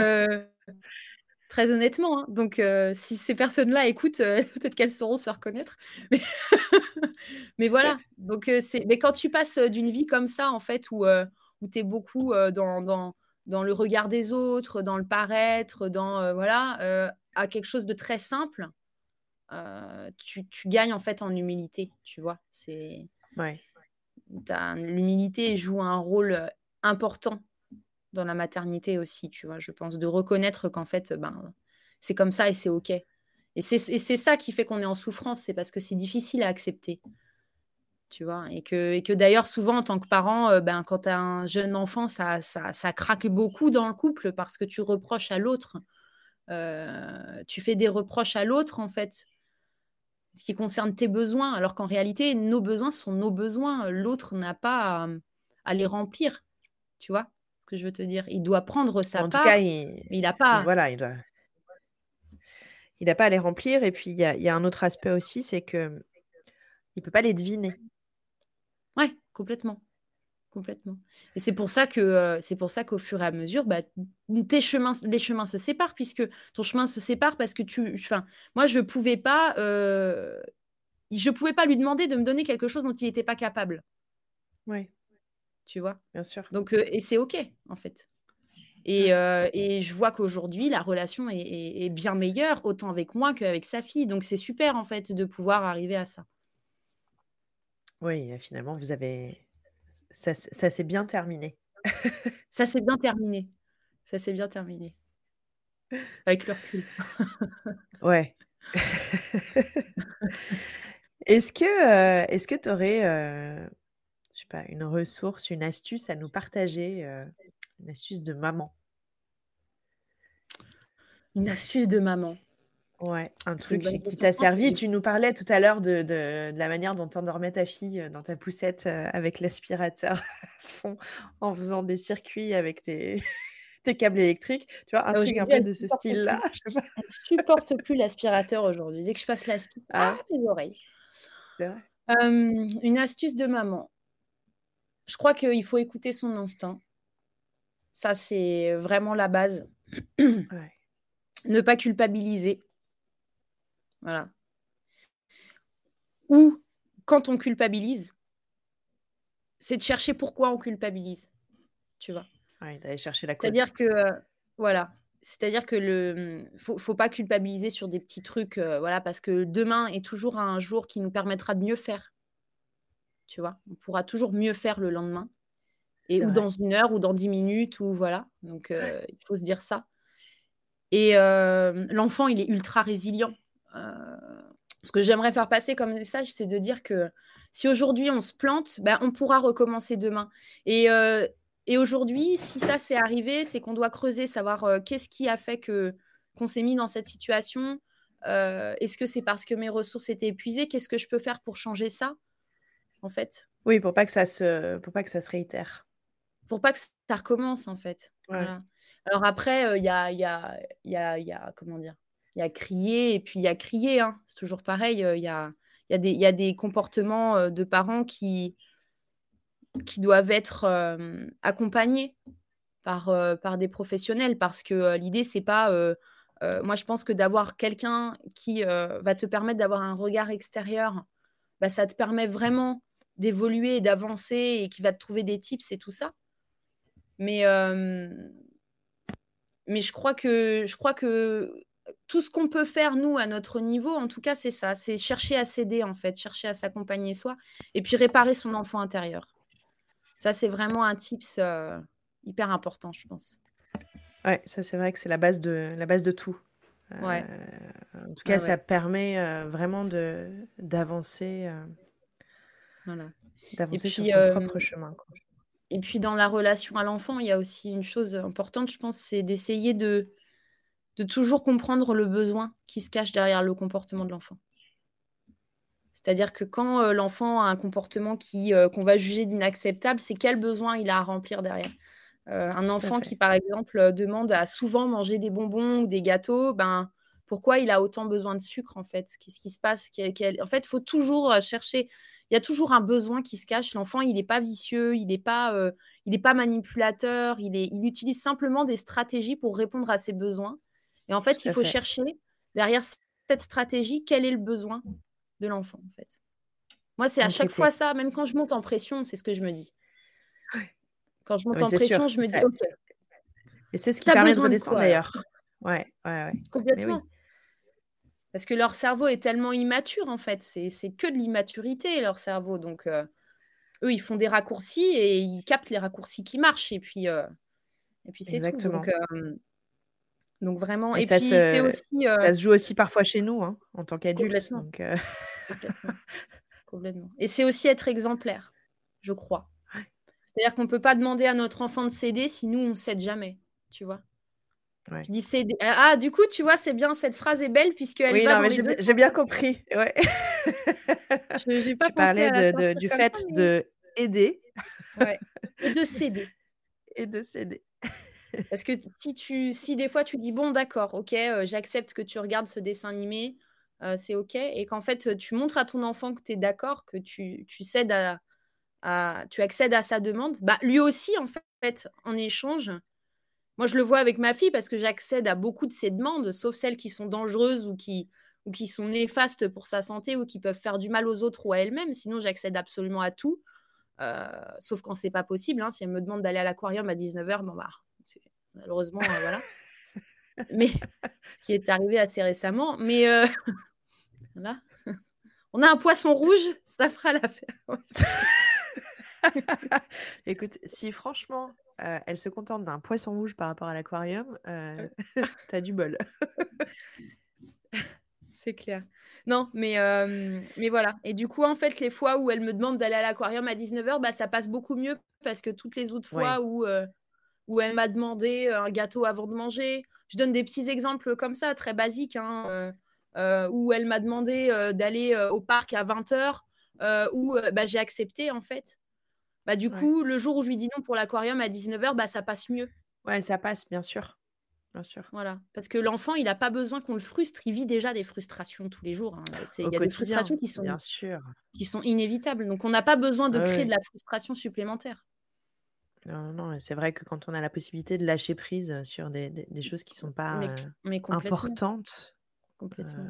S2: très honnêtement, hein. donc si ces personnes-là écoutent, peut-être qu'elles sauront se reconnaître. Mais, mais voilà, donc c'est. Mais quand tu passes d'une vie comme ça, en fait, où où tu es beaucoup dans, dans, dans, le regard des autres, dans le paraître, dans voilà, à quelque chose de très simple, tu, tu, gagnes en fait en humilité, tu vois. C'est
S1: ouais.
S2: L'humilité joue un rôle important dans la maternité aussi, tu vois. Je pense de reconnaître qu'en fait, ben, c'est comme ça et c'est ok. Et c'est ça qui fait qu'on est en souffrance, c'est parce que c'est difficile à accepter tu vois. Et que, d'ailleurs, souvent, en tant que parent, euh, ben, quand tu as un jeune enfant, ça, ça, ça, craque beaucoup dans le couple parce que tu reproches à l'autre. Euh, tu fais des reproches à l'autre, en fait, ce qui concerne tes besoins, alors qu'en réalité, nos besoins sont nos besoins. L'autre n'a pas à, les remplir, tu vois ce que je veux te dire? Il doit prendre sa part, cas, il... n'a pas.
S1: Voilà, il doit. Il n'a pas à les remplir. Et puis, il y a, y a, un autre aspect aussi, c'est que il peut pas les deviner.
S2: Ouais, complètement. Complètement. Et c'est pour ça que euh, c'est pour ça qu'au fur et à mesure, bah, tes chemins, les chemins se séparent puisque ton chemin se sépare parce que tu, enfin, moi je pouvais pas, euh, je pouvais pas lui demander de me donner quelque chose dont il n'était pas capable.
S1: Oui.
S2: Tu vois?
S1: Bien sûr.
S2: Donc euh, et c'est ok en fait. Et, et je vois qu'aujourd'hui la relation est, est, bien meilleure autant avec moi qu'avec sa fille. Donc c'est super en fait de pouvoir arriver à ça.
S1: Oui, finalement, vous avez ça ça s'est bien terminé.
S2: Ça s'est bien terminé. Ça s'est bien terminé. Avec le recul.
S1: Ouais. Est-ce que, est-ce que tu aurais, je sais pas, une ressource, une astuce à nous partager, une astuce de maman?
S2: Une astuce de maman.
S1: Ouais, un truc qui t'a servi. Tu nous parlais tout à l'heure de, de, la manière dont tu endormais ta fille euh, dans ta poussette euh, avec l'aspirateur à fond en faisant des circuits avec tes, tes câbles électriques. Tu vois, un truc un peu de ce style-là.
S2: Je ne supporte plus l'aspirateur aujourd'hui. Dès que je passe l'aspirateur, ah. ah, mes oreilles. C'est vrai. une astuce de maman. Je crois qu'il faut écouter son instinct. Ça, c'est vraiment la base. Ouais. Ne pas culpabiliser voilà. Ou quand on culpabilise, c'est de chercher pourquoi on culpabilise. Tu vois.
S1: d'aller chercher la
S2: cause. C'est-à-dire que euh, voilà, c'est-à-dire que le faut, faut pas culpabiliser sur des petits trucs euh, voilà parce que demain est toujours un jour qui nous permettra de mieux faire. Tu vois, on pourra toujours mieux faire le lendemain et ou dans une heure ou dans dix minutes ou voilà. Donc euh, il faut se dire ça. Et l'enfant, il est ultra résilient. Euh, ce que j'aimerais faire passer comme message, c'est de dire que si aujourd'hui on se plante, ben, on pourra recommencer demain. Et, euh, et aujourd'hui, si ça s'est arrivé, c'est qu'on doit creuser, savoir euh, qu'est-ce qui a fait que qu'on s'est mis dans cette situation. Est-ce que c'est parce que mes ressources étaient épuisées? Qu'est-ce que je peux faire pour changer ça En fait?
S1: Oui, pour pas que ça se, pour pas que ça se réitère.
S2: Pour pas que ça recommence, en fait. Voilà. Alors après, il y a, y, a, y, a, y a, comment dire? Il y a crier et puis il y a crier. Hein. C'est toujours pareil. Euh, il y, a, y, a des, y a des comportements euh, de parents qui, qui doivent être euh, accompagnés par, par des professionnels parce que l'idée, c'est pas. moi, je pense que d'avoir quelqu'un qui va te permettre d'avoir un regard extérieur, bah, ça te permet vraiment d'évoluer d'avancer et qui va te trouver des tips et tout ça. Mais, mais je crois que je crois que tout ce qu'on peut faire, nous, à notre niveau, en tout cas, c'est ça. C'est chercher à s'aider, en fait, chercher à s'accompagner soi et puis réparer son enfant intérieur. Ça, c'est vraiment un tips hyper important, je pense.
S1: Ouais, ça c'est vrai que c'est la base de la base de tout.
S2: Ouais.
S1: en tout cas, ça permet vraiment de d'avancer,
S2: Voilà.
S1: d'avancer sur son propre chemin,
S2: et puis dans la relation à l'enfant, il y a aussi une chose importante, je pense, c'est d'essayer de de toujours comprendre le besoin qui se cache derrière le comportement de l'enfant. C'est-à-dire que quand, l'enfant a un comportement qui, qu'on va juger d'inacceptable, c'est quel besoin il a à remplir derrière? Euh, un enfant qui, par exemple, euh, demande à souvent manger des bonbons ou des gâteaux, ben, pourquoi il a autant besoin de sucre, en fait? Qu'est-ce qui se passe? En fait, il faut toujours euh, chercher. Il y a toujours un besoin qui se cache. L'enfant, il n'est pas vicieux, il n'est pas, il pas manipulateur, il, est, il utilise simplement des stratégies pour répondre à ses besoins. Et en fait, il faut chercher derrière cette stratégie quel est le besoin de l'enfant, en fait. Moi, c'est à chaque fois ça, même quand je monte en pression, c'est ce que je me dis. Quand je monte en pression, je me dis, OK.
S1: Et c'est ce qui permet de redescendre d'ailleurs. Ouais, ouais, ouais.
S2: Complètement. Parce que leur cerveau est tellement immature, en fait. C'est que de l'immaturité, leur cerveau. Donc, euh, eux, ils font des raccourcis et ils captent les raccourcis qui marchent. Et puis, euh, et puis c'est tout. Donc, euh, donc, vraiment. Et,
S1: ça, puis, se... aussi, ça se joue aussi parfois chez nous, hein, en tant qu'adultes. Complètement.
S2: Complètement. Et c'est aussi être exemplaire, je crois. C'est-à-dire qu'on ne peut pas demander à notre enfant de céder si nous, on ne cède jamais, tu vois? Je dis céder. Ah, du coup, tu vois, c'est bien, cette phrase est belle puisqu'elle
S1: oui, va j'ai, bien compris. Ouais. je n'ai pas tu parlais de, du fait de aider.
S2: Ouais. Et de céder.
S1: Et de céder.
S2: Parce que si, tu, si des fois tu dis, bon, d'accord, ok, euh, j'accepte que tu regardes ce dessin animé, euh, c'est ok, et qu'en fait tu montres à ton enfant que tu es d'accord, que tu, tu cèdes à, tu accèdes à sa demande, bah, lui aussi, en fait, en échange, moi je le vois avec ma fille parce que j'accède à beaucoup de ses demandes, sauf celles qui sont dangereuses ou qui, ou qui sont néfastes pour sa santé ou qui peuvent faire du mal aux autres ou à elle-même. Sinon, j'accède absolument à tout, euh, sauf quand c'est pas possible. Hein. Si elle me demande d'aller à l'aquarium à 19h, bon, bah, malheureusement, euh, voilà. Mais ce qui est arrivé assez récemment. Mais euh, voilà. On a un poisson rouge, ça fera l'affaire.
S1: Écoute, si franchement, euh, elle se contente d'un poisson rouge par rapport à l'aquarium, euh, t'as du bol.
S2: C'est clair. Non, mais, mais voilà. Et du coup, en fait, les fois où elle me demande d'aller à l'aquarium à 19h, bah, ça passe beaucoup mieux parce que toutes les autres fois où, où elle m'a demandé un gâteau avant de manger, je donne des petits exemples comme ça, très basiques, hein, où elle m'a demandé d'aller au parc à 20h, où bah, j'ai accepté en fait. Bah, du coup, le jour où je lui dis non pour l'aquarium à 19h, bah, ça passe mieux.
S1: Ouais, ça passe, bien sûr. Bien sûr.
S2: Voilà. Parce que l'enfant, il n'a pas besoin qu'on le frustre. Il vit déjà des frustrations tous les jours. Hein. Il y a des frustrations qui sont,
S1: bien sûr.
S2: qui sont inévitables. Donc, on n'a pas besoin de créer de la frustration supplémentaire.
S1: Non, non, c'est vrai que quand on a la possibilité de lâcher prise sur des, des, choses qui ne sont pas mais, importantes.
S2: Complètement.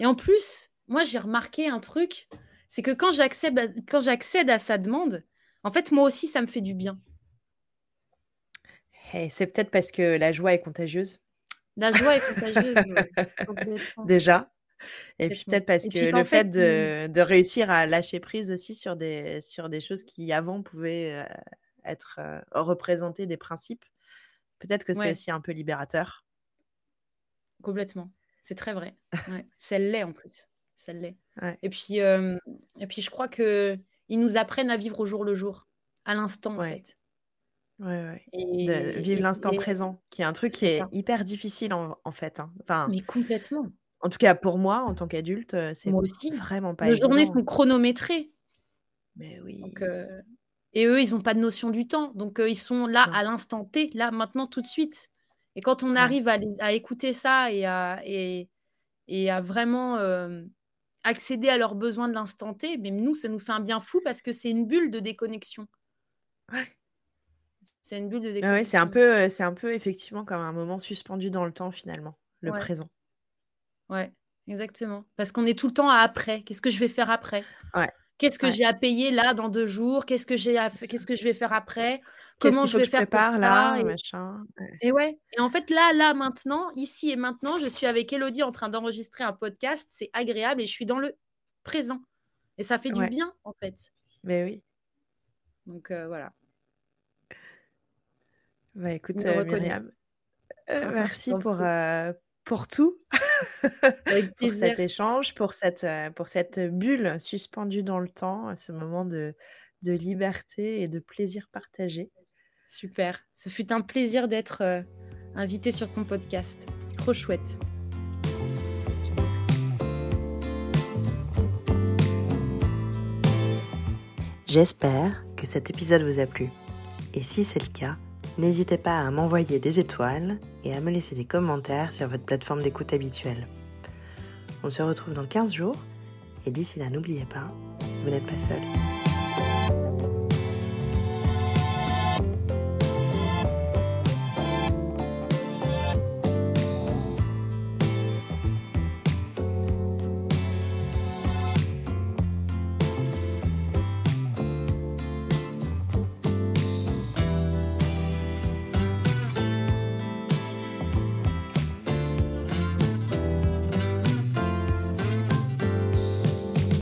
S2: Et en plus, moi, j'ai remarqué un truc c'est que quand j'accède à sa demande, en fait, moi aussi, ça me fait du bien.
S1: Eh, c'est peut-être parce que la joie est contagieuse.
S2: La joie est contagieuse.
S1: Déjà. Et puis peut-être parce que le fait, de, réussir à lâcher prise aussi sur des, sur des choses qui avant pouvaient euh, être euh, représentées des principes, peut-être que c'est aussi un peu libérateur.
S2: Complètement. C'est très vrai. Ouais. l'est en plus ça l'est. Et, puis, euh, et puis, je crois qu'ils nous apprennent à vivre au jour le jour, à l'instant, en fait.
S1: Ouais, ouais. vivre l'instant présent, qui est un truc qui est hyper difficile, en, en fait. Hein. Enfin,
S2: Mais complètement.
S1: En tout cas, pour moi, en tant qu'adulte, euh, c'est aussi. vraiment pas
S2: Les journées sont chronométrées.
S1: Mais oui.
S2: Euh, et eux, ils n'ont pas de notion du temps. Donc, ils sont là à l'instant T, là, maintenant, tout de suite. Et quand on arrive à, à, écouter ça et à, et, et à vraiment accéder à leurs besoins de l'instant T, mais nous, ça nous fait un bien fou parce que c'est une bulle de déconnexion.
S1: Ouais.
S2: C'est une bulle de déconnexion.
S1: Ouais, c'est un peu, euh, c'est un peu effectivement comme un moment suspendu dans le temps finalement, le présent.
S2: Ouais, exactement. Parce qu'on est tout le temps à après. Qu'est-ce que je vais faire après?
S1: Ouais.
S2: Qu'est-ce que j'ai à payer là dans deux jours? Qu'est-ce que j'ai qu'est-ce que je vais faire après? Comment je vais faire
S1: prépare là, et... machin.
S2: Et ouais. Et en fait là, là maintenant, ici et maintenant, je suis avec Elodie en train d'enregistrer un podcast. C'est agréable et je suis dans le présent. Et ça fait du bien en fait.
S1: Mais oui.
S2: Donc voilà.
S1: Bah écoute, Myriam, merci pour, pour tout, pour cet échange, pour cette, pour cette bulle suspendue dans le temps, ce moment de, de liberté et de plaisir partagé.
S2: Super. Ce fut un plaisir d'être euh, invité sur ton podcast. Trop chouette.
S1: J'espère que cet épisode vous a plu. Et si c'est le cas, n'hésitez pas à m'envoyer des étoiles et à me laisser des commentaires sur votre plateforme d'écoute habituelle. On se retrouve dans 15 jours et d'ici là, n'oubliez pas, vous n'êtes pas seul.